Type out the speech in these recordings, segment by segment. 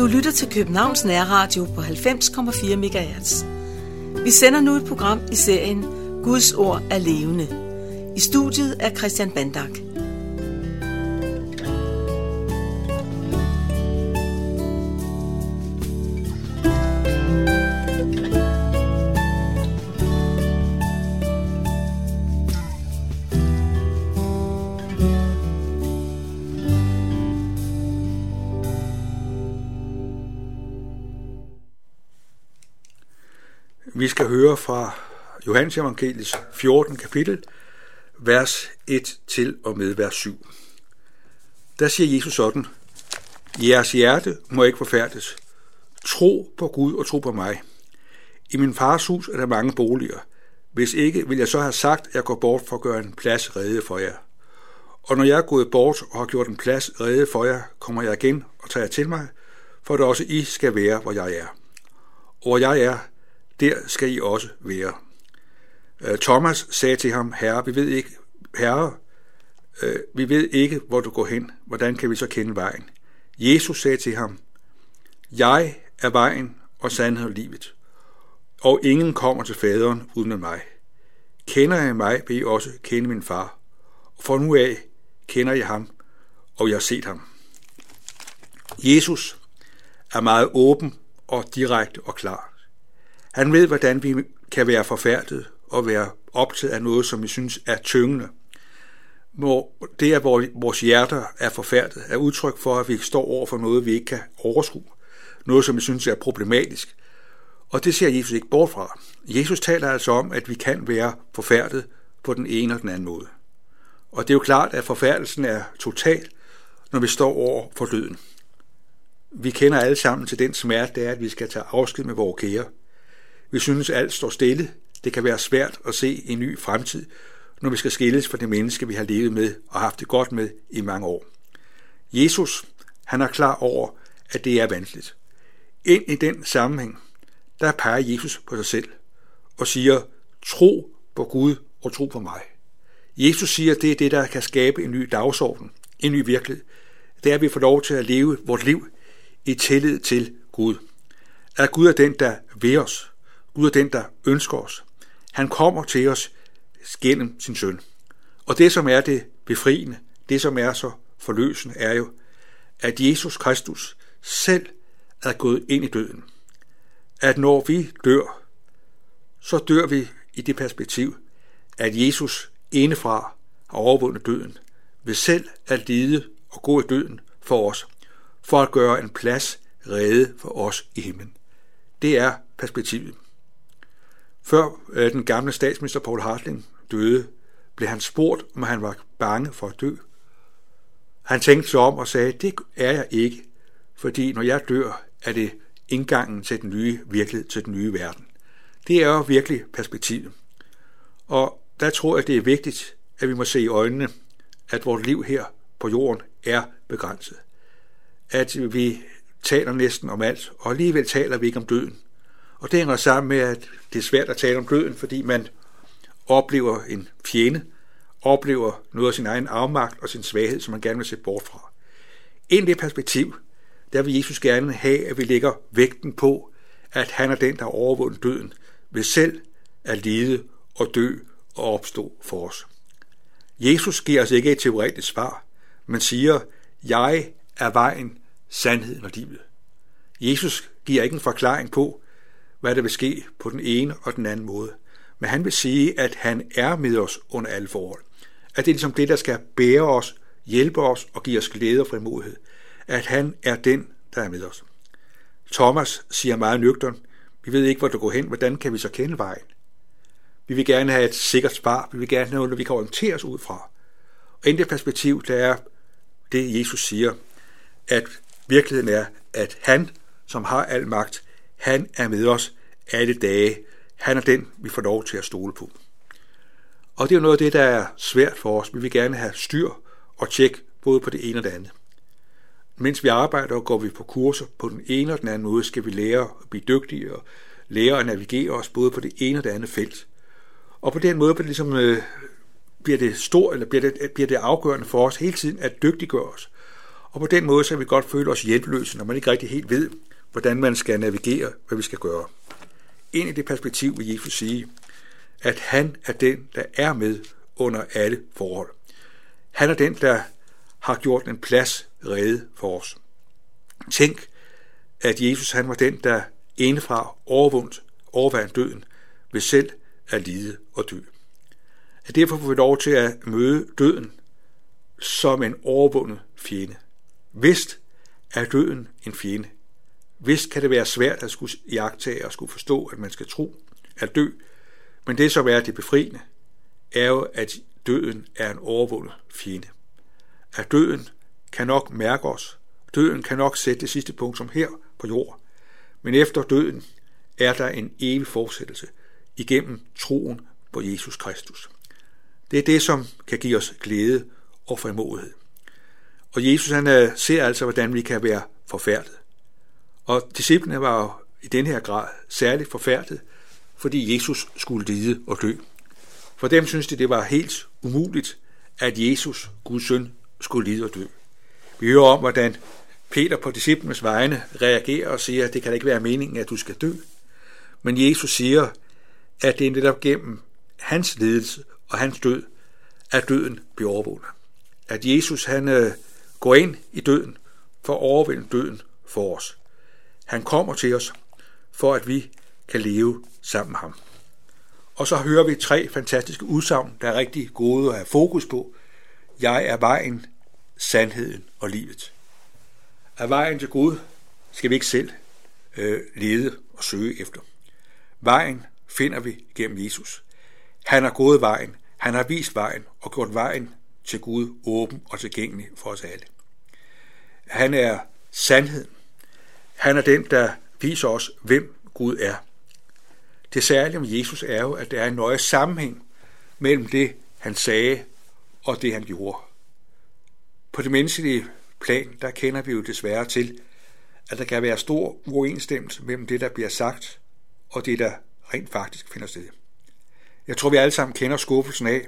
Du lytter til Københavns Nærradio på 90,4 MHz. Vi sender nu et program i serien Guds ord er levende. I studiet er Christian Bandak. Vi skal høre fra Johannes Evangeliets 14. kapitel, vers 1 til og med vers 7. Der siger Jesus sådan, Jeres hjerte må ikke forfærdes. Tro på Gud og tro på mig. I min fars hus er der mange boliger. Hvis ikke, vil jeg så have sagt, at jeg går bort for at gøre en plads rede for jer. Og når jeg er gået bort og har gjort en plads rede for jer, kommer jeg igen og tager jer til mig, for at også I skal være, hvor jeg er. Og hvor jeg er, der skal I også være. Øh, Thomas sagde til ham, Herre, vi ved ikke, Herre, øh, vi ved ikke, hvor du går hen. Hvordan kan vi så kende vejen? Jesus sagde til ham, Jeg er vejen og sandhed og livet, og ingen kommer til faderen uden af mig. Kender jeg mig, vil I også kende min far. Og for nu af kender jeg ham, og jeg har set ham. Jesus er meget åben og direkte og klar. Han ved, hvordan vi kan være forfærdet og være optaget af noget, som vi synes er tyngende. Hvor det, at vores hjerter er forfærdet, er udtryk for, at vi står over for noget, vi ikke kan overskue. Noget, som vi synes er problematisk. Og det ser Jesus ikke bort fra. Jesus taler altså om, at vi kan være forfærdet på den ene og den anden måde. Og det er jo klart, at forfærdelsen er total, når vi står over for døden. Vi kender alle sammen til den smerte, det er, at vi skal tage afsked med vores kære. Vi synes, alt står stille. Det kan være svært at se en ny fremtid, når vi skal skilles fra det menneske, vi har levet med og haft det godt med i mange år. Jesus, han er klar over, at det er vanskeligt. Ind i den sammenhæng, der peger Jesus på sig selv og siger, tro på Gud og tro på mig. Jesus siger, at det er det, der kan skabe en ny dagsorden, en ny virkelighed. Det er, at vi får lov til at leve vores liv i tillid til Gud. At Gud er den, der ved os, Gud er den, der ønsker os. Han kommer til os gennem sin søn. Og det, som er det befriende, det, som er så forløsende, er jo, at Jesus Kristus selv er gået ind i døden. At når vi dør, så dør vi i det perspektiv, at Jesus indefra har overvundet døden, ved selv at lide og gå i døden for os, for at gøre en plads rede for os i himlen. Det er perspektivet. Før øh, den gamle statsminister Paul Hartling døde, blev han spurgt, om han var bange for at dø. Han tænkte sig om og sagde, det er jeg ikke, fordi når jeg dør, er det indgangen til den nye virkelighed, til den nye verden. Det er jo virkelig perspektivet. Og der tror jeg, det er vigtigt, at vi må se i øjnene, at vores liv her på jorden er begrænset. At vi taler næsten om alt, og alligevel taler vi ikke om døden. Og det hænger sammen med, at det er svært at tale om døden, fordi man oplever en fjende, oplever noget af sin egen afmagt og sin svaghed, som man gerne vil se bort fra. Ind i det perspektiv, der vil Jesus gerne have, at vi lægger vægten på, at han er den, der har overvundet døden, ved selv at lide og dø og opstå for os. Jesus giver os ikke et teoretisk svar, men siger, jeg er vejen, sandheden og livet. Jesus giver ikke en forklaring på, hvad der vil ske på den ene og den anden måde. Men han vil sige, at han er med os under alle forhold. At det er ligesom det, der skal bære os, hjælpe os og give os glæde og frimodighed. At han er den, der er med os. Thomas siger meget nøgtern, vi ved ikke, hvor du går hen, hvordan kan vi så kende vejen? Vi vil gerne have et sikkert svar, vi vil gerne have noget, vi kan orientere os ud fra. Og i det perspektiv, der er det, Jesus siger, at virkeligheden er, at han, som har al magt, han er med os alle dage. Han er den, vi får lov til at stole på. Og det er jo noget af det, der er svært for os. Vi vil gerne have styr og tjek både på det ene og det andet. Mens vi arbejder, går vi på kurser på den ene og den anden måde, skal vi lære at blive dygtige og lære at navigere os både på det ene og det andet felt. Og på den måde bliver det, ligesom, øh, bliver det stor, eller bliver det, bliver det afgørende for os hele tiden at dygtiggøre os. Og på den måde så kan vi godt føle os hjælpeløse, når man ikke rigtig helt ved, hvordan man skal navigere, hvad vi skal gøre. Ind i det perspektiv vil Jesus sige, at han er den, der er med under alle forhold. Han er den, der har gjort en plads rede for os. Tænk, at Jesus han var den, der indefra overvundt, overvandt døden ved selv at lide og dø. At derfor får vi lov til at møde døden som en overvundet fjende. Vist er døden en fjende. Vist kan det være svært at skulle jagtage og skulle forstå, at man skal tro at dø, men det som er det befriende, er jo, at døden er en overvundet fjende. At døden kan nok mærke os. Døden kan nok sætte det sidste punkt som her på jord. Men efter døden er der en evig fortsættelse igennem troen på Jesus Kristus. Det er det, som kan give os glæde og frimodighed. Og Jesus han øh, ser altså, hvordan vi kan være forfærdet. Og disciplene var jo i den her grad særligt forfærdet, fordi Jesus skulle lide og dø. For dem synes de, det var helt umuligt, at Jesus, Guds søn, skulle lide og dø. Vi hører om, hvordan Peter på disciplenes vegne reagerer og siger, at det kan da ikke være meningen, at du skal dø. Men Jesus siger, at det er netop gennem hans ledelse og hans død, at døden bliver overvundet. At Jesus han øh, går ind i døden for at overvinde døden for os. Han kommer til os, for at vi kan leve sammen med ham. Og så hører vi tre fantastiske udsagn, der er rigtig gode at have fokus på. Jeg er vejen, sandheden og livet. Af vejen til Gud skal vi ikke selv øh, lede og søge efter. Vejen finder vi gennem Jesus. Han har gået vejen, han har vist vejen og gjort vejen til Gud åben og tilgængelig for os alle. Han er sandheden. Han er den, der viser os, hvem Gud er. Det særlige om Jesus er jo, at der er en nøje sammenhæng mellem det, han sagde, og det, han gjorde. På det menneskelige plan, der kender vi jo desværre til, at der kan være stor uoverensstemmelse mellem det, der bliver sagt, og det, der rent faktisk finder sted. Jeg tror, vi alle sammen kender skuffelsen af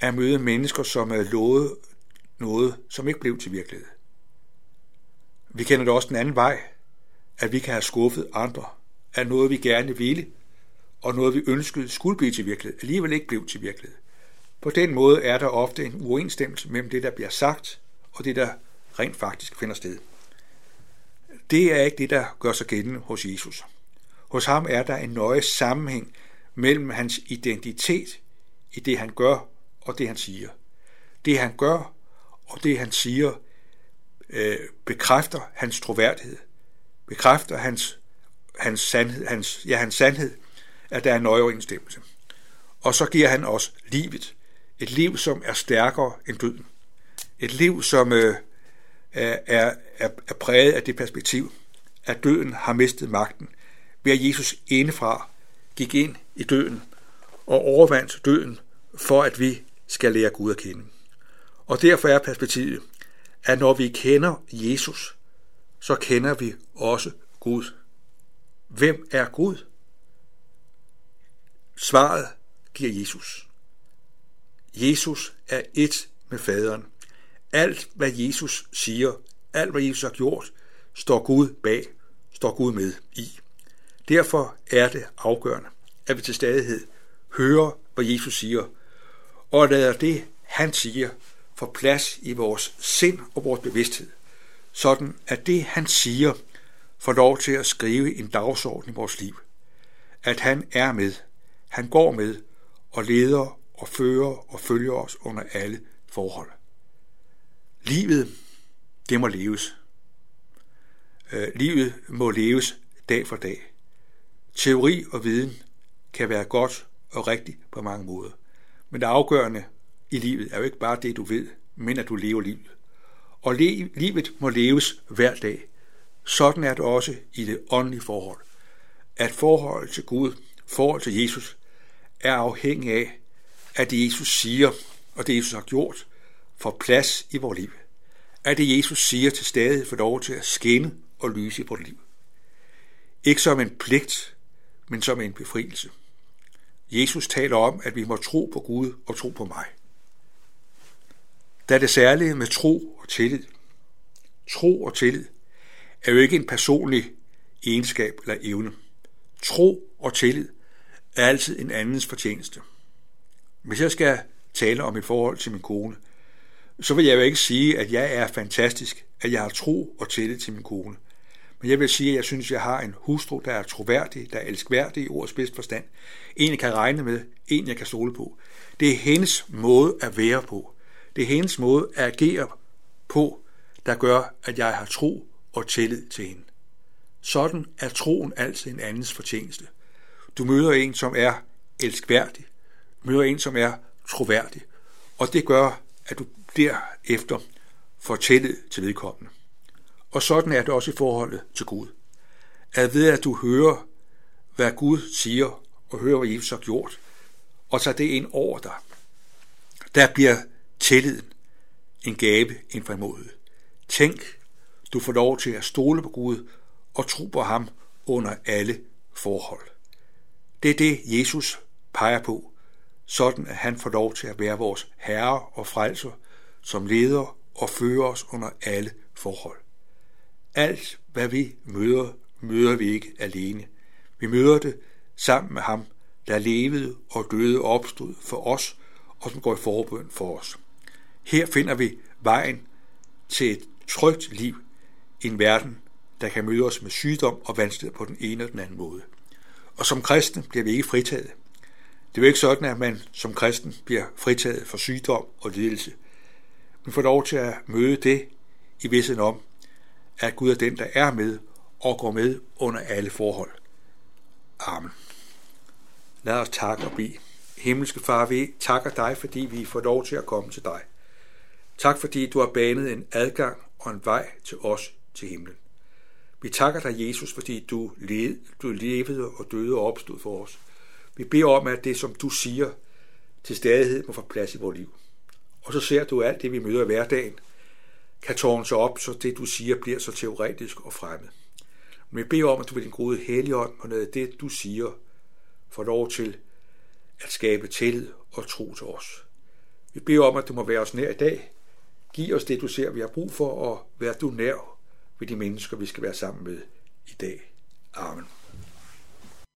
at møde mennesker, som er lovet noget, som ikke blev til virkelighed. Vi kender det også den anden vej, at vi kan have skuffet andre af noget, vi gerne ville, og noget, vi ønskede skulle blive til virkelighed, alligevel ikke blev til virkelighed. På den måde er der ofte en uenstemmelse mellem det, der bliver sagt, og det, der rent faktisk finder sted. Det er ikke det, der gør sig gældende hos Jesus. Hos ham er der en nøje sammenhæng mellem hans identitet i det, han gør, og det, han siger. Det, han gør, og det, han siger, øh, bekræfter hans troværdighed, bekræfter hans, hans, sandhed, hans, ja, hans sandhed, at der er en nøje overensstemmelse. Og så giver han os livet. Et liv, som er stærkere end døden. Et liv, som øh, er, er, er præget af det perspektiv, at døden har mistet magten, ved at Jesus indefra gik ind i døden og overvandt døden, for at vi skal lære Gud at kende. Og derfor er perspektivet, at når vi kender Jesus, så kender vi også Gud. Hvem er Gud? Svaret giver Jesus. Jesus er et med faderen. Alt, hvad Jesus siger, alt, hvad Jesus har gjort, står Gud bag, står Gud med i. Derfor er det afgørende, at vi til stadighed hører, hvad Jesus siger, og lader det, han siger, får plads i vores sind og vores bevidsthed, sådan at det, han siger, får lov til at skrive en dagsorden i vores liv. At han er med, han går med og leder og fører og følger os under alle forhold. Livet, det må leves. Øh, livet må leves dag for dag. Teori og viden kan være godt og rigtigt på mange måder. Men det afgørende i livet er jo ikke bare det, du ved, men at du lever livet. Og livet må leves hver dag. Sådan er det også i det åndelige forhold. At forholdet til Gud, forhold til Jesus, er afhængig af, at det Jesus siger, og det Jesus har gjort, får plads i vores liv. At det Jesus siger til stadig får lov til at skinne og lyse i vores liv. Ikke som en pligt, men som en befrielse. Jesus taler om, at vi må tro på Gud og tro på mig. Der er det særlige med tro og tillid. tro og tillid er jo ikke en personlig egenskab eller evne. Tro og tillid er altid en andens fortjeneste. Hvis jeg skal tale om et forhold til min kone, så vil jeg jo ikke sige, at jeg er fantastisk, at jeg har tro og tillid til min kone. Men jeg vil sige, at jeg synes, at jeg har en hustru, der er troværdig, der er elskværdig i ordets bedste forstand. En, jeg kan regne med, en, jeg kan stole på. Det er hendes måde at være på. Det er hendes måde at agere på, der gør, at jeg har tro og tillid til hende. Sådan er troen altid en andens fortjeneste. Du møder en, som er elskværdig. Du møder en, som er troværdig. Og det gør, at du derefter får tillid til vedkommende. Og sådan er det også i forholdet til Gud. At ved at du hører, hvad Gud siger, og hører, hvad Jesus har gjort, og tager det ind over dig, der bliver tilliden en gave, en frimodighed. Tænk, du får lov til at stole på Gud og tro på ham under alle forhold. Det er det, Jesus peger på, sådan at han får lov til at være vores herre og frelser, som leder og fører os under alle forhold. Alt, hvad vi møder, møder vi ikke alene. Vi møder det sammen med ham, der levede og døde og opstod for os, og som går i forbøn for os. Her finder vi vejen til et trygt liv i en verden, der kan møde os med sygdom og vanskelighed på den ene og den anden måde. Og som kristne bliver vi ikke fritaget. Det er jo ikke sådan, at man som kristen bliver fritaget for sygdom og lidelse. Man får lov til at møde det i vidsen om, at Gud er den, der er med og går med under alle forhold. Amen. Lad os takke og bede. Himmelske Far, vi takker dig, fordi vi får lov til at komme til dig. Tak fordi du har banet en adgang og en vej til os til himlen. Vi takker dig, Jesus, fordi du, led, du levede og døde og opstod for os. Vi beder om, at det, som du siger, til stadighed må få plads i vores liv. Og så ser du alt det, vi møder i hverdagen, kan tårne sig op, så det, du siger, bliver så teoretisk og fremmed. Men vi beder om, at du ved din gode helligånd og noget af det, du siger, får lov til at skabe tillid og tro til os. Vi beder om, at du må være os nær i dag. Giv os det, du ser, vi har brug for, og vær du nær ved de mennesker, vi skal være sammen med i dag. Amen.